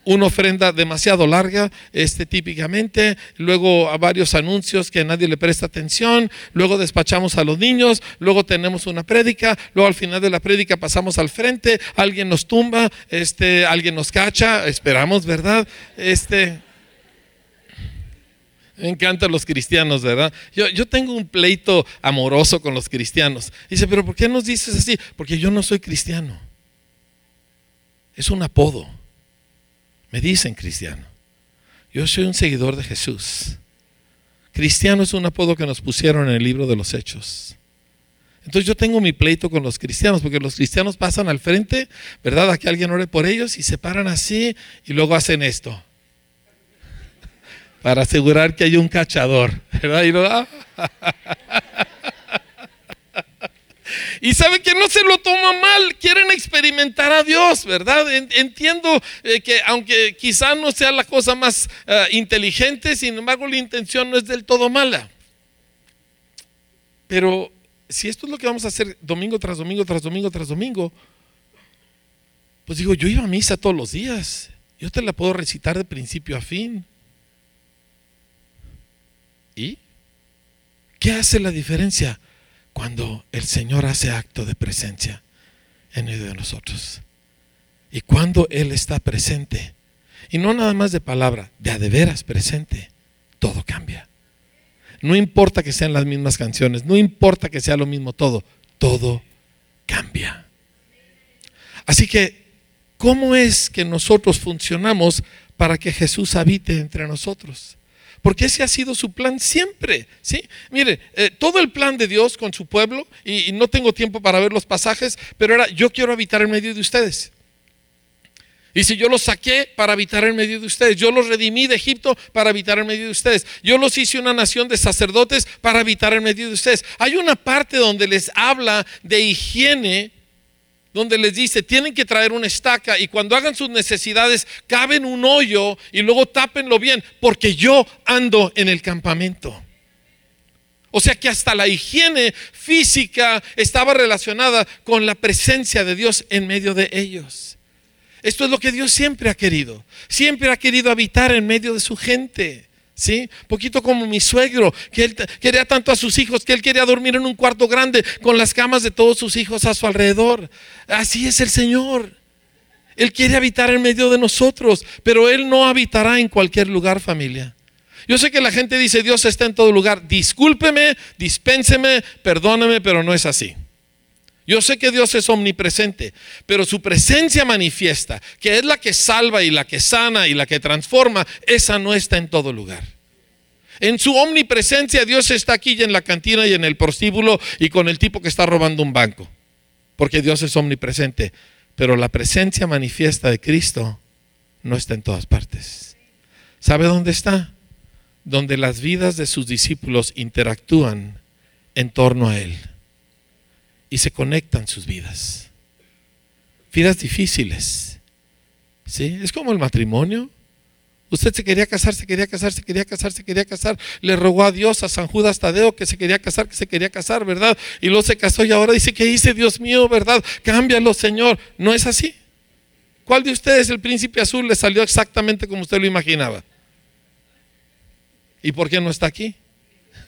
Speaker 1: Una ofrenda demasiado larga, este típicamente, luego a varios anuncios que nadie le presta atención, luego despachamos a los niños, luego tenemos una prédica, luego al final de la prédica pasamos al frente, alguien nos tumba, este, alguien nos cacha, esperamos, ¿verdad? Este, me encantan los cristianos, ¿verdad? Yo, yo, tengo un pleito amoroso con los cristianos. Dice, pero ¿por qué nos dices así? Porque yo no soy cristiano. Es un apodo. Me dicen cristiano. Yo soy un seguidor de Jesús. Cristiano es un apodo que nos pusieron en el libro de los Hechos. Entonces yo tengo mi pleito con los cristianos, porque los cristianos pasan al frente, ¿verdad? A que alguien ore por ellos y se paran así y luego hacen esto (laughs) para asegurar que hay un cachador. Y, (laughs) sabe que no se lo toma mal, quieren experimentar a Dios, ¿verdad? Entiendo eh, que aunque quizá no sea la cosa más eh, inteligente, sin embargo la intención no es del todo mala. Pero si esto es lo que vamos a hacer domingo tras domingo, tras domingo, tras domingo, pues digo, yo iba a misa todos los días, yo te la puedo recitar de principio a fin. ¿Y qué hace la diferencia cuando el Señor hace acto de presencia en medio de nosotros? Y cuando Él está presente, y no nada más de palabra, de a de veras presente, todo cambia. No importa que sean las mismas canciones, no importa que sea lo mismo todo, todo cambia. Así que, ¿cómo es que nosotros funcionamos para que Jesús habite entre nosotros? Porque ese ha sido su plan siempre. ¿sí? Mire, eh, todo el plan de Dios con su pueblo, y, no tengo tiempo para ver los pasajes, pero era, yo quiero habitar en medio de ustedes. Y si yo los saqué para habitar en medio de ustedes, yo los redimí de Egipto para habitar en medio de ustedes, yo los hice una nación de sacerdotes para habitar en medio de ustedes. Hay una parte donde les habla de higiene donde les dice, tienen que traer una estaca y cuando hagan sus necesidades, caben un hoyo y luego tápenlo bien, porque yo ando en el campamento. O sea que hasta la higiene física estaba relacionada con la presencia de Dios en medio de ellos. Esto es lo que Dios siempre ha querido. Siempre ha querido habitar en medio de su gente. ¿Sí? Poquito como mi suegro, que él quería tanto a sus hijos que él quería dormir en un cuarto grande con las camas de todos sus hijos a su alrededor. Así es el Señor. Él quiere habitar en medio de nosotros, pero Él no habitará en cualquier lugar, familia. Yo sé que la gente dice, Dios está en todo lugar. Discúlpeme, dispénseme, perdóneme, pero no es así. Yo sé que Dios es omnipresente, pero su presencia manifiesta, que es la que salva y la que sana y la que transforma, esa no está en todo lugar. En su omnipresencia Dios está aquí y en la cantina y en el prostíbulo y con el tipo que está robando un banco, porque Dios es omnipresente, pero la presencia manifiesta de Cristo no está en todas partes. ¿Sabe dónde está? Donde las vidas de sus discípulos interactúan en torno a Él y se conectan sus vidas. Vidas difíciles. ¿Sí? Es como el matrimonio. Usted se quería casar, se quería casar, se quería casar, se quería casar. Le rogó a Dios, a San Judas Tadeo, que se quería casar, que se quería casar, ¿verdad? Y luego se casó y ahora dice, ¿qué hice, Dios mío, verdad? Cámbialo, Señor. ¿No es así? ¿Cuál de ustedes, el príncipe azul, le salió exactamente como usted lo imaginaba? ¿Y por qué no está aquí?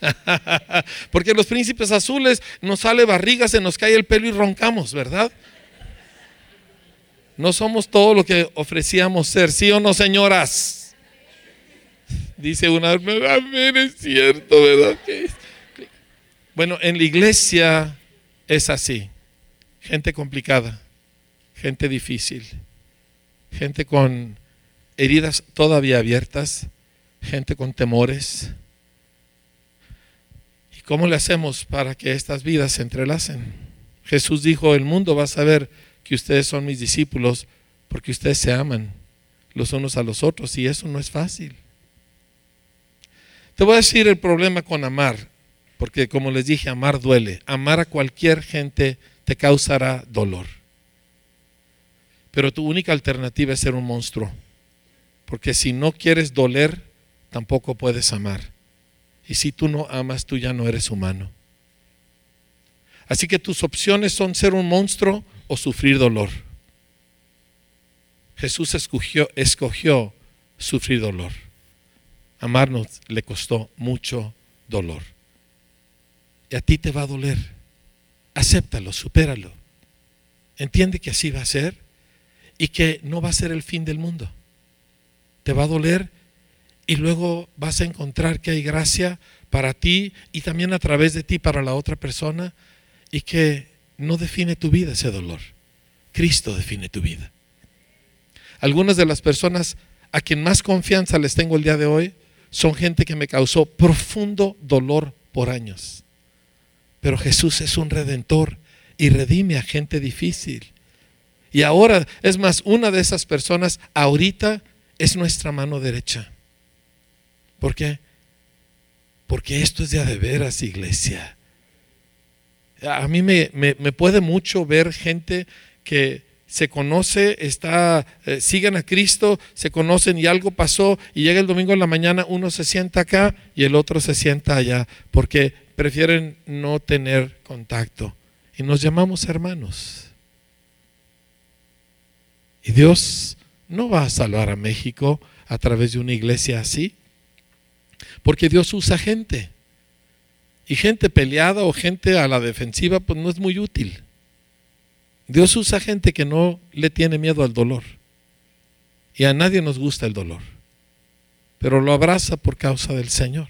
Speaker 1: (laughs) Porque los príncipes azules nos sale barriga, se nos cae el pelo y roncamos, ¿verdad? No somos todo lo que ofrecíamos ser, ¿sí o no, señoras? Dice una, amén, es cierto, ¿verdad? Bueno, en la iglesia es así. Gente complicada, gente difícil, gente con heridas todavía abiertas, gente con temores. ¿Y cómo le hacemos para que estas vidas se entrelacen? Jesús dijo, el mundo va a saber que ustedes son mis discípulos porque ustedes se aman los unos a los otros y eso no es fácil. Te voy a decir el problema con amar, porque como les dije, amar duele. Amar a cualquier gente te causará dolor. Pero tu única alternativa es ser un monstruo, porque si no quieres doler, tampoco puedes amar. Y si tú no amas, tú ya no eres humano. Así que tus opciones son ser un monstruo o sufrir dolor. Jesús escogió, escogió sufrir dolor. Amarnos le costó mucho dolor. Y a ti te va a doler. Acéptalo, supéralo. Entiende que así va a ser y que no va a ser el fin del mundo. Te va a doler y luego vas a encontrar que hay gracia para ti y también a través de ti para la otra persona y que no define tu vida ese dolor. Cristo define tu vida. Algunas de las personas a quien más confianza les tengo el día de hoy son gente que me causó profundo dolor por años. Pero Jesús es un redentor y redime a gente difícil. Y ahora, es más, una de esas personas ahorita es nuestra mano derecha. ¿Por qué? Porque esto es de a de veras, iglesia a mí me, puede mucho ver gente que se conoce, está, eh, siguen a Cristo, se conocen y algo pasó y llega el domingo en la mañana, uno se sienta acá y el otro se sienta allá, porque prefieren no tener contacto. Y nos llamamos hermanos. Y Dios no va a salvar a México a través de una iglesia así, porque Dios usa gente. Y gente peleada o gente a la defensiva, pues no es muy útil. Dios usa gente que no le tiene miedo al dolor. Y a nadie nos gusta el dolor. Pero lo abraza por causa del Señor.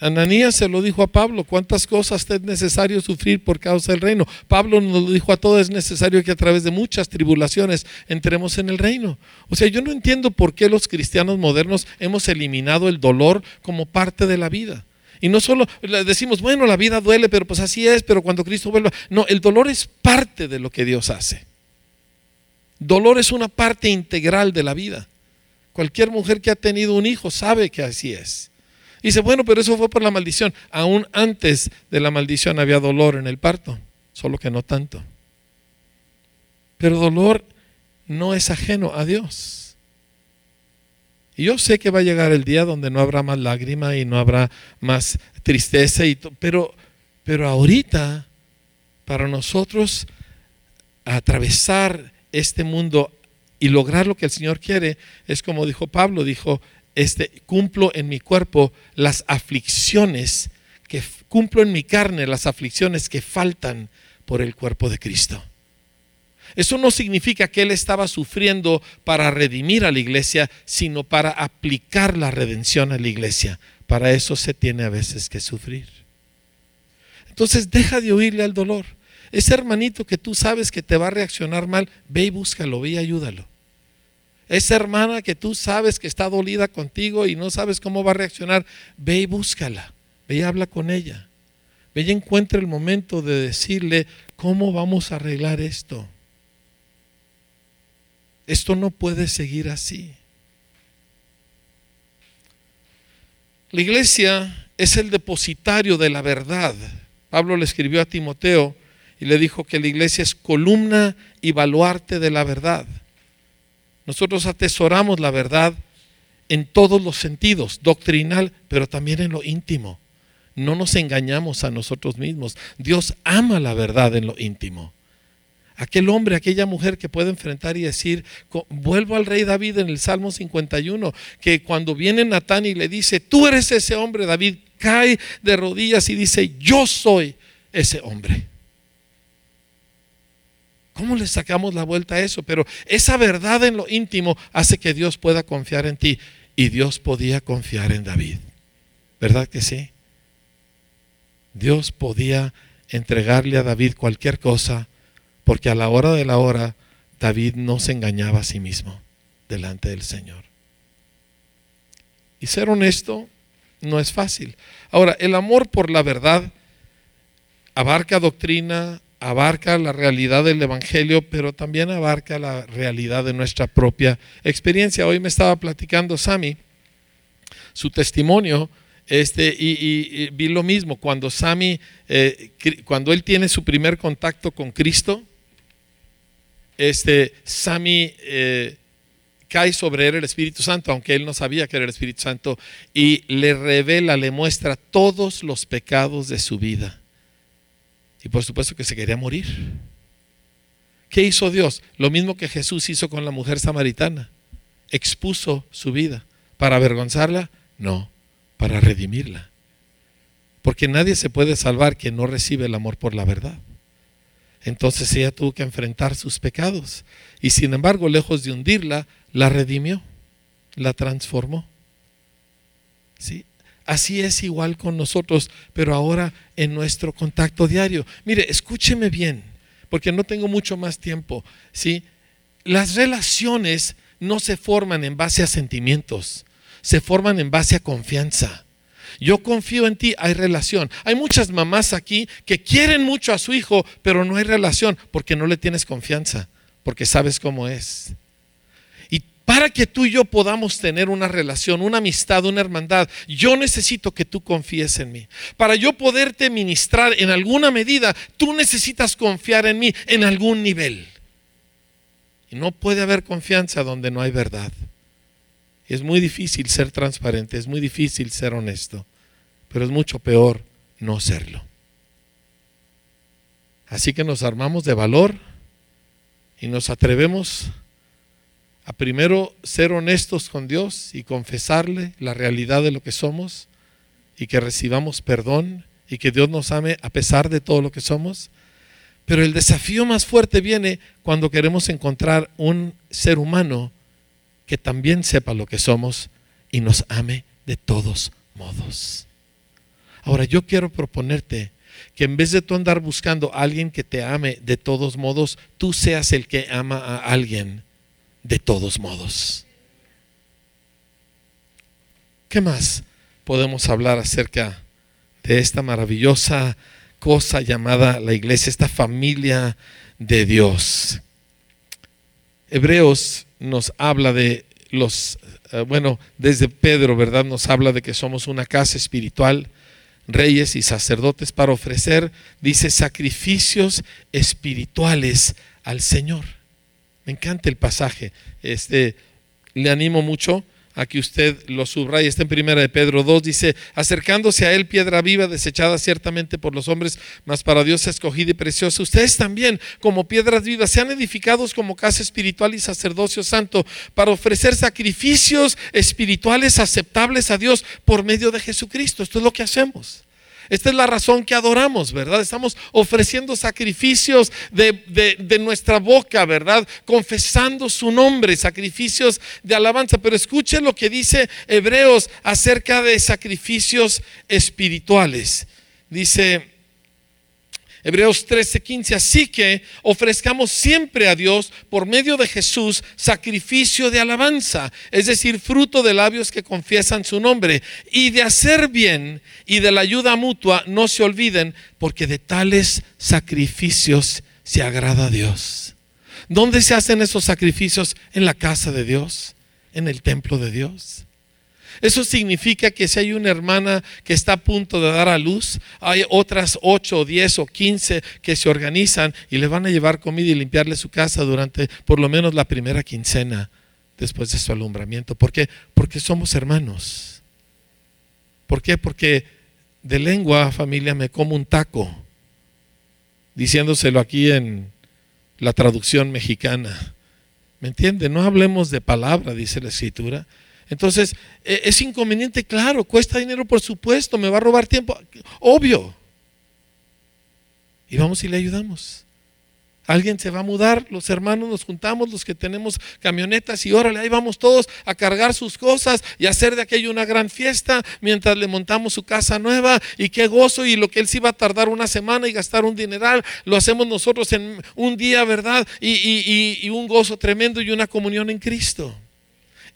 Speaker 1: Ananías se lo dijo a Pablo, cuántas cosas es necesario sufrir por causa del reino. Pablo nos lo dijo a todos, es necesario que a través de muchas tribulaciones entremos en el reino. O sea, yo no entiendo por qué los cristianos modernos hemos eliminado el dolor como parte de la vida. Y no solo decimos, bueno, la vida duele, pero pues así es, pero cuando Cristo vuelva. No, el dolor es parte de lo que Dios hace. Dolor es una parte integral de la vida. Cualquier mujer que ha tenido un hijo sabe que así es. Dice, bueno, pero eso fue por la maldición. Aún antes de la maldición había dolor en el parto, solo que no tanto. Pero dolor no es ajeno a Dios. Yo sé que va a llegar el día donde no habrá más lágrima y no habrá más tristeza, y pero, pero ahorita, para nosotros, atravesar este mundo y lograr lo que el Señor quiere, es como dijo Pablo, dijo, este, cumplo en mi cuerpo las aflicciones, que cumplo en mi carne las aflicciones que faltan por el cuerpo de Cristo. Eso no significa que Él estaba sufriendo para redimir a la iglesia, sino para aplicar la redención a la iglesia. Para eso se tiene a veces que sufrir. Entonces deja de oírle al dolor. Ese hermanito que tú sabes que te va a reaccionar mal, ve y búscalo, ve y ayúdalo. Esa hermana que tú sabes que está dolida contigo y no sabes cómo va a reaccionar, ve y búscala, ve y habla con ella. Ve y encuentra el momento de decirle, ¿cómo vamos a arreglar esto? Esto no puede seguir así. La iglesia es el depositario de la verdad. Pablo le escribió a Timoteo y le dijo que la iglesia es columna y baluarte de la verdad. Nosotros atesoramos la verdad en todos los sentidos, doctrinal, pero también en lo íntimo. No nos engañamos a nosotros mismos. Dios ama la verdad en lo íntimo. Aquel hombre, aquella mujer que puede enfrentar y decir, vuelvo al rey David en el Salmo 51, que cuando viene Natán y le dice, tú eres ese hombre, David cae de rodillas y dice, yo soy ese hombre. ¿Cómo le sacamos la vuelta a eso? Pero esa verdad en lo íntimo hace que Dios pueda confiar en ti. Y Dios podía confiar en David. ¿Verdad que sí? Dios podía entregarle a David cualquier cosa, porque a la hora de la hora David no se engañaba a sí mismo delante del Señor. Y ser honesto no es fácil. Ahora, el amor por la verdad abarca doctrina, abarca la realidad del Evangelio, pero también abarca la realidad de nuestra propia experiencia. Hoy me estaba platicando Sami su testimonio este, y, vi lo mismo, cuando Sami, eh, cuando él tiene su primer contacto con Cristo, este, Sami eh, cae sobre él el Espíritu Santo, aunque él no sabía que era el Espíritu Santo, y le revela, le muestra todos los pecados de su vida. Y por supuesto que se quería morir. ¿Qué hizo Dios? Lo mismo que Jesús hizo con la mujer samaritana. Expuso su vida. ¿Para avergonzarla? No, para redimirla. Porque nadie se puede salvar que no recibe el amor por la verdad. Entonces ella tuvo que enfrentar sus pecados. Y sin embargo, lejos de hundirla, la redimió, la transformó. ¿Sí? Así es igual con nosotros, pero ahora en nuestro contacto diario. Mire, escúcheme bien, porque no tengo mucho más tiempo. ¿sí? Las relaciones no se forman en base a sentimientos, se forman en base a confianza. Yo confío en ti, hay relación. Hay muchas mamás aquí que quieren mucho a su hijo, pero no hay relación porque no le tienes confianza, porque sabes cómo es para que tú y yo podamos tener una relación, una amistad, una hermandad, yo necesito que tú confíes en mí. Para yo poderte ministrar en alguna medida, tú necesitas confiar en mí en algún nivel. Y no puede haber confianza donde no hay verdad. Es muy difícil ser transparente, es muy difícil ser honesto, pero es mucho peor no serlo. Así que nos armamos de valor y nos atrevemos a primero ser honestos con Dios y confesarle la realidad de lo que somos y que recibamos perdón y que Dios nos ame a pesar de todo lo que somos. Pero el desafío más fuerte viene cuando queremos encontrar un ser humano que también sepa lo que somos y nos ame de todos modos. Ahora yo quiero proponerte que en vez de tú andar buscando a alguien que te ame de todos modos, tú seas el que ama a alguien de todos modos. ¿Qué más podemos hablar acerca de esta maravillosa cosa llamada la iglesia, esta familia de Dios? Hebreos nos habla de los, eh, bueno, desde Pedro, ¿verdad? Nos habla de que somos una casa espiritual, reyes y sacerdotes para ofrecer, dice, sacrificios espirituales al Señor. Me encanta el pasaje. Este, le animo mucho a que usted lo subraye. Está en primera de Pedro 2, dice, acercándose a él piedra viva, desechada ciertamente por los hombres, mas para Dios escogida y preciosa. Ustedes también, como piedras vivas, sean edificados como casa espiritual y sacerdocio santo, para ofrecer sacrificios espirituales aceptables a Dios por medio de Jesucristo. Esto es lo que hacemos. Esta es la razón que adoramos, ¿verdad? Estamos ofreciendo sacrificios de, nuestra boca, ¿verdad? Confesando su nombre, sacrificios de alabanza. Pero escuche lo que dice Hebreos acerca de sacrificios espirituales. Dice, Hebreos 13:15. Así que ofrezcamos siempre a Dios por medio de Jesús sacrificio de alabanza, es decir, fruto de labios que confiesan su nombre. Y de hacer bien y de la ayuda mutua no se olviden, porque de tales sacrificios se agrada a Dios. ¿Dónde se hacen esos sacrificios? En la casa de Dios, en el templo de Dios. Eso significa que si hay una hermana que está a punto de dar a luz, hay otras 8, 10 o 15 que se organizan y le van a llevar comida y limpiarle su casa durante por lo menos la primera quincena después de su alumbramiento. ¿Por qué? Porque somos hermanos. ¿Por qué? Porque de lengua, familia, me como un taco, diciéndoselo aquí en la traducción mexicana. ¿Me entiende? No hablemos de palabra, dice la escritura. Entonces, e, es inconveniente, claro, cuesta dinero, por supuesto, me va a robar tiempo, obvio. Y vamos y le ayudamos. Alguien se va a mudar, los hermanos nos juntamos, los que tenemos camionetas y órale, ahí vamos todos a cargar sus cosas y hacer de aquello una gran fiesta mientras le montamos su casa nueva y qué gozo y lo que él se iba a tardar una semana y gastar un dineral, lo hacemos nosotros en un día, ¿verdad? Y, y un gozo tremendo y una comunión en Cristo.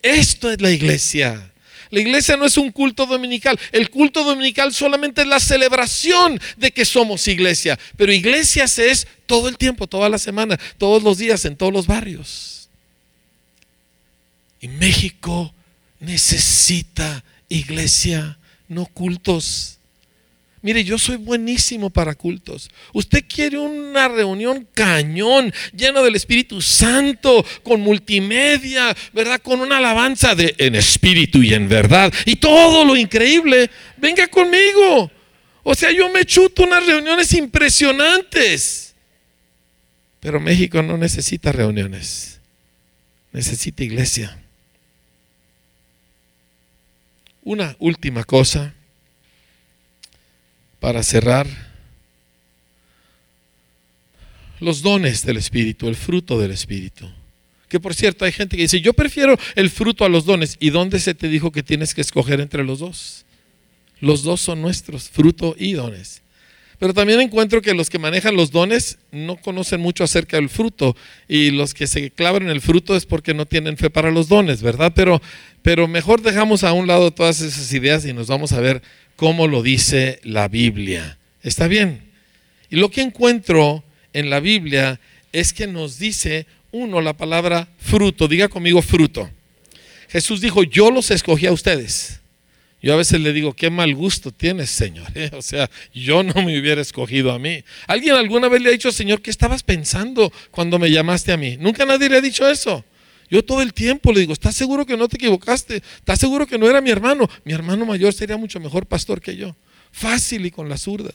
Speaker 1: Esto es la iglesia. La iglesia no es un culto dominical. El culto dominical solamente es la celebración de que somos iglesia. Pero iglesias es todo el tiempo, toda la semana, todos los días, en todos los barrios. Y México necesita iglesia, no cultos. Mire, yo soy buenísimo para cultos. Usted quiere una reunión cañón, llena del Espíritu Santo, con multimedia, ¿verdad? Con una alabanza en espíritu y en verdad y todo lo increíble. Venga conmigo. O sea, yo me chuto unas reuniones impresionantes. Pero México no necesita reuniones. Necesita iglesia. Una última cosa para cerrar, los dones del Espíritu, el fruto del Espíritu. Que por cierto, hay gente que dice, yo prefiero el fruto a los dones. ¿Y dónde se te dijo que tienes que escoger entre los dos? Los dos son nuestros, fruto y dones. Pero también encuentro que los que manejan los dones no conocen mucho acerca del fruto y los que se clavan en el fruto es porque no tienen fe para los dones, ¿verdad? Pero, pero mejor dejamos a un lado todas esas ideas y nos vamos a ver como lo dice la Biblia. ¿Está bien? Y lo que encuentro en la Biblia es que nos dice, uno, la palabra fruto. Diga conmigo fruto. Jesús dijo, yo los escogí a ustedes. Yo a veces le digo, qué mal gusto tienes, Señor. O sea, yo no me hubiera escogido a mí. ¿Alguien alguna vez le ha dicho, Señor, qué estabas pensando cuando me llamaste a mí? Nunca nadie le ha dicho eso. Yo todo el tiempo le digo, ¿estás seguro que no te equivocaste? ¿Estás seguro que no era mi hermano? Mi hermano mayor sería mucho mejor pastor que yo. Fácil y con la zurda.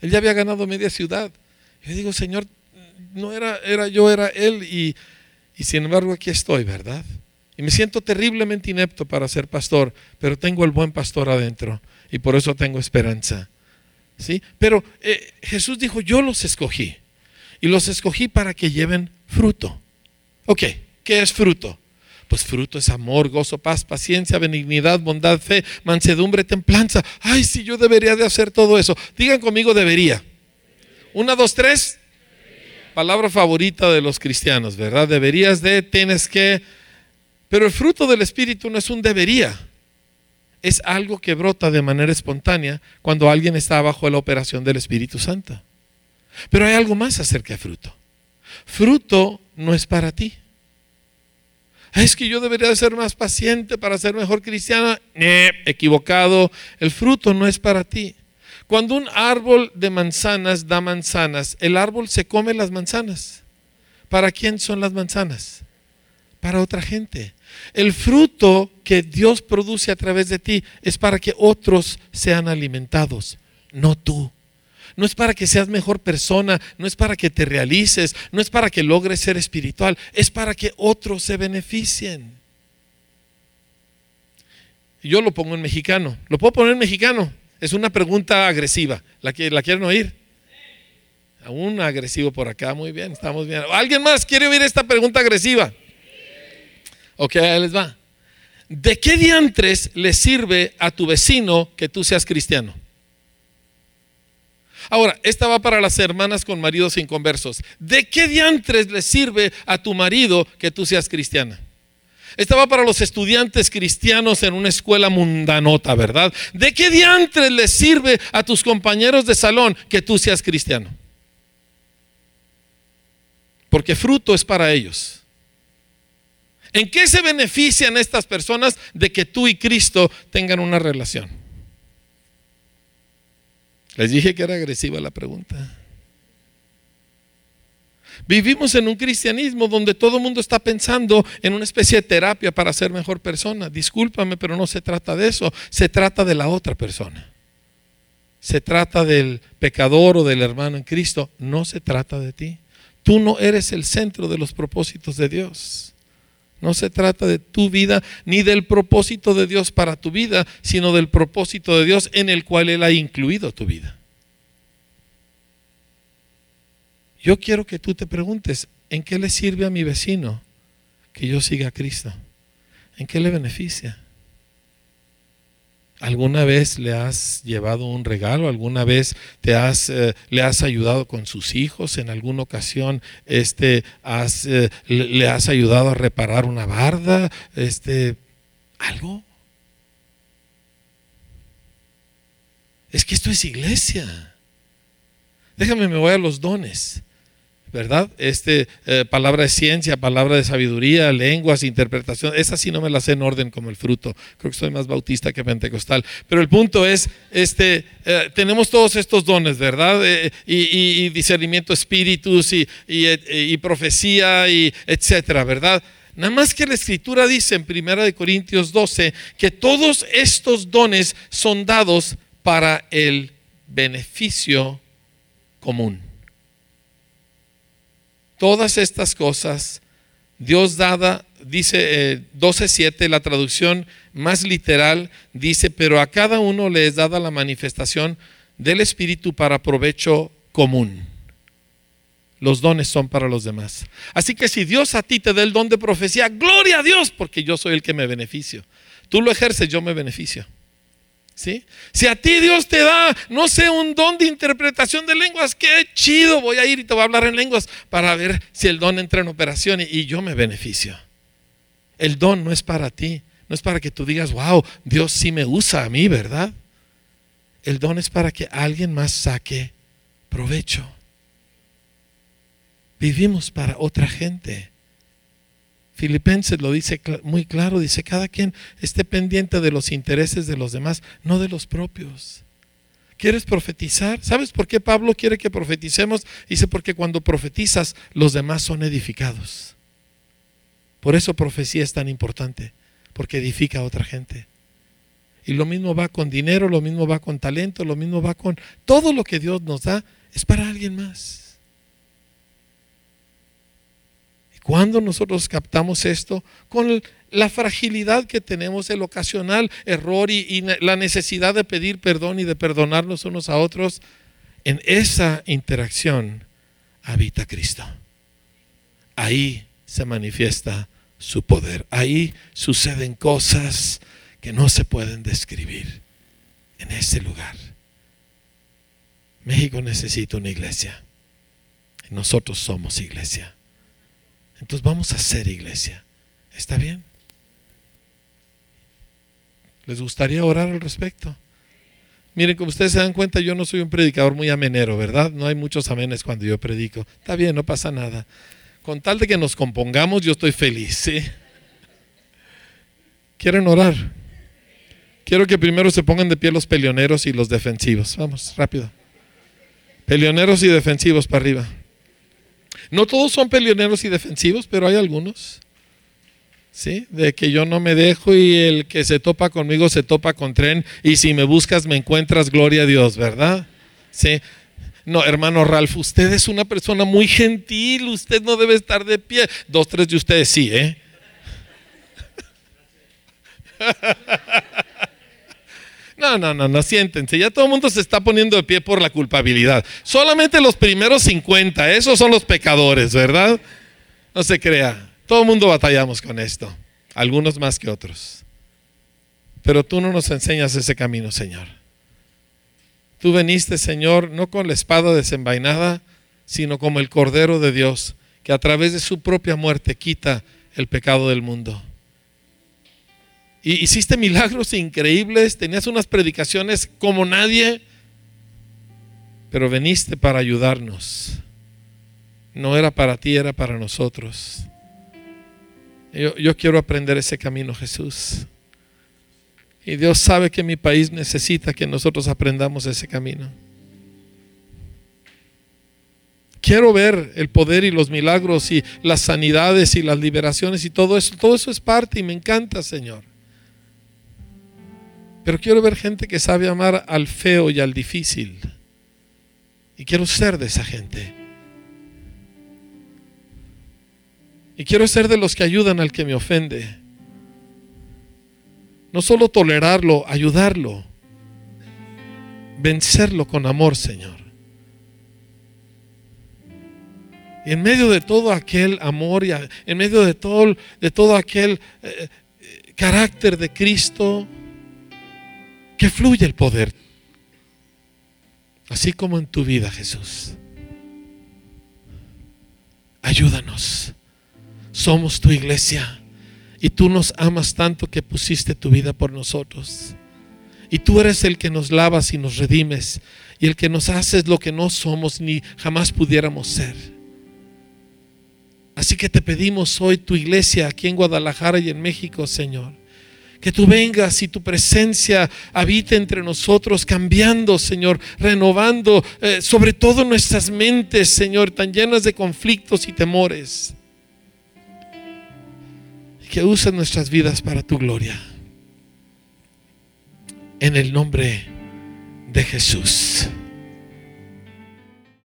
Speaker 1: Él ya había ganado media ciudad. Yo digo, Señor, no era, era yo, era él. Y, y sin embargo aquí estoy, ¿verdad? Y me siento terriblemente inepto para ser pastor, pero tengo el buen pastor adentro. Y por eso tengo esperanza. ¿Sí? Pero eh, Jesús dijo, yo los escogí. Y los escogí para que lleven fruto. Ok. ¿Qué es fruto? Pues fruto es amor, gozo, paz, paciencia, benignidad, bondad, fe, mansedumbre, templanza. Ay, si yo debería de hacer todo eso. Digan conmigo, debería. Una, dos, tres. Palabra favorita de los cristianos, ¿verdad? Deberías de, tienes que. Pero el fruto del Espíritu no es un debería. Es algo que brota de manera espontánea cuando alguien está bajo la operación del Espíritu Santo. Pero hay algo más acerca de fruto. Fruto no es para ti es que yo debería ser más paciente para ser mejor cristiana. equivocado. El fruto no es para ti. Cuando un árbol de manzanas da manzanas, el árbol se come las manzanas. ¿Para quién son las manzanas? Para otra gente. El fruto que Dios produce a través de ti es para que otros sean alimentados, no tú. No es para que seas mejor persona, no es para que te realices, no es para que logres ser espiritual, es para que otros se beneficien. Yo lo pongo en mexicano. ¿Lo puedo poner en mexicano? Es una pregunta agresiva. ¿La, quieren oír? Aún agresivo por acá, muy bien, estamos bien. ¿Alguien más quiere oír esta pregunta agresiva? Ok, ahí les va. ¿De qué diantres le sirve a tu vecino que tú seas cristiano? Ahora, esta va para las hermanas con maridos inconversos. ¿De qué diantres le sirve a tu marido que tú seas cristiana? Esta va para los estudiantes cristianos en una escuela mundanota, ¿verdad? ¿De qué diantres le sirve a tus compañeros de salón que tú seas cristiano? Porque fruto es para ellos. ¿En qué se benefician estas personas de que tú y Cristo tengan una relación? Les dije que era agresiva la pregunta. Vivimos en un cristianismo donde todo el mundo está pensando en una especie de terapia para ser mejor persona. Discúlpame, pero no se trata de eso. Se trata de la otra persona. Se trata del pecador o del hermano en Cristo. No se trata de ti. Tú no eres el centro de los propósitos de Dios. No se trata de tu vida ni del propósito de Dios para tu vida, sino del propósito de Dios en el cual Él ha incluido tu vida. Yo quiero que tú te preguntes, ¿en qué le sirve a mi vecino que yo siga a Cristo? ¿En qué le beneficia? ¿Alguna vez le has llevado un regalo? ¿Alguna vez te has, eh, le has ayudado con sus hijos? ¿En alguna ocasión este, has, eh, le has ayudado a reparar una barda? Este, ¿Algo? Es que esto es iglesia. Déjame, me voy a los dones. ¿Verdad? Este, eh, palabra de ciencia, palabra de sabiduría, lenguas, interpretación, esa sí no me la sé en orden como el fruto. Creo que soy más bautista que pentecostal. Pero el punto es, este, eh, tenemos todos estos dones, ¿verdad? Eh, y, discernimiento espíritus y, y, profecía y etcétera, ¿verdad? Nada más que la escritura dice en 1 Corintios 12 que todos estos dones son dados para el beneficio común. Todas estas cosas, Dios dada, dice 12.7, eh, la traducción más literal, dice, pero a cada uno le es dada la manifestación del Espíritu para provecho común. Los dones son para los demás. Así que si Dios a ti te da el don de profecía, gloria a Dios, porque yo soy el que me beneficio. Tú lo ejerces, yo me beneficio. Si a ti Dios te da, no sé, un don de interpretación de lenguas, qué chido, voy a ir y te voy a hablar en lenguas para ver si el don entra en operación y, y yo me beneficio. El don no es para ti, no es para que tú digas, wow, Dios sí me usa a mí, ¿verdad? El don es para que alguien más saque provecho. Vivimos para otra gente. Filipenses lo dice muy claro, dice, cada quien esté pendiente de los intereses de los demás, no de los propios. ¿Quieres profetizar? ¿Sabes por qué Pablo quiere que profeticemos? Dice, porque cuando profetizas, los demás son edificados. Por eso profecía es tan importante, porque edifica a otra gente. Y lo mismo va con dinero, lo mismo va con talento, lo mismo va con todo lo que Dios nos da, es para alguien más. Cuando nosotros captamos esto, con la fragilidad que tenemos, el ocasional error y, la necesidad de pedir perdón y de perdonarnos unos a otros, en esa interacción habita Cristo. Ahí se manifiesta su poder. Ahí suceden cosas que no se pueden describir en ese lugar. México necesita una iglesia. Nosotros somos iglesia. Entonces vamos a hacer iglesia. ¿Está bien? ¿Les gustaría orar al respecto? Miren, como ustedes se dan cuenta, yo no soy un predicador muy amenero, ¿verdad? No hay muchos amenes cuando yo predico. Está bien, no pasa nada. Con tal de que nos compongamos, yo estoy feliz. ¿sí? ¿Quieren orar? Quiero que primero se pongan de pie los peleoneros y los defensivos. Vamos, rápido. Peleoneros y defensivos para arriba. No todos son peleoneros y defensivos, pero hay algunos. ¿Sí? De que yo no me dejo y el que se topa conmigo se topa con tren y si me buscas me encuentras, gloria a Dios, ¿verdad? Sí. No, hermano Ralph, usted es una persona muy gentil, usted no debe estar de pie. Dos, tres de ustedes sí, ¿eh? (laughs) No, no, no, no, siéntense. Ya todo el mundo se está poniendo de pie por la culpabilidad. Solamente los primeros 50, esos son los pecadores, ¿verdad? No se crea. Todo el mundo batallamos con esto. Algunos más que otros. Pero tú no nos enseñas ese camino, Señor. Tú veniste, Señor, no con la espada desenvainada, sino como el Cordero de Dios, que a través de su propia muerte quita el pecado del mundo. Hiciste milagros increíbles, tenías unas predicaciones como nadie, pero veniste para ayudarnos. No era para ti, era para nosotros. Yo, yo, quiero aprender ese camino, Jesús. Y Dios sabe que mi país necesita que nosotros aprendamos ese camino. Quiero ver el poder y los milagros y las sanidades y las liberaciones y todo eso. Todo eso es parte y me encanta, Señor. Pero quiero ver gente que sabe amar al feo y al difícil. Y quiero ser de esa gente. Y quiero ser de los que ayudan al que me ofende. No solo tolerarlo, ayudarlo. Vencerlo con amor, Señor. Y en medio de todo aquel amor y en medio de todo, de todo aquel eh, eh, carácter de Cristo, que fluye el poder. Así como en tu vida, Jesús. Ayúdanos. Somos tu iglesia. Y tú nos amas tanto que pusiste tu vida por nosotros. Y tú eres el que nos lavas y nos redimes. Y el que nos haces lo que no somos ni jamás pudiéramos ser. Así que te pedimos hoy tu iglesia aquí en Guadalajara y en México, Señor que tú vengas y tu presencia habite entre nosotros, cambiando, Señor, renovando eh, sobre todo nuestras mentes, Señor, tan llenas de conflictos y temores. Y que uses nuestras vidas para tu gloria. En el nombre de Jesús.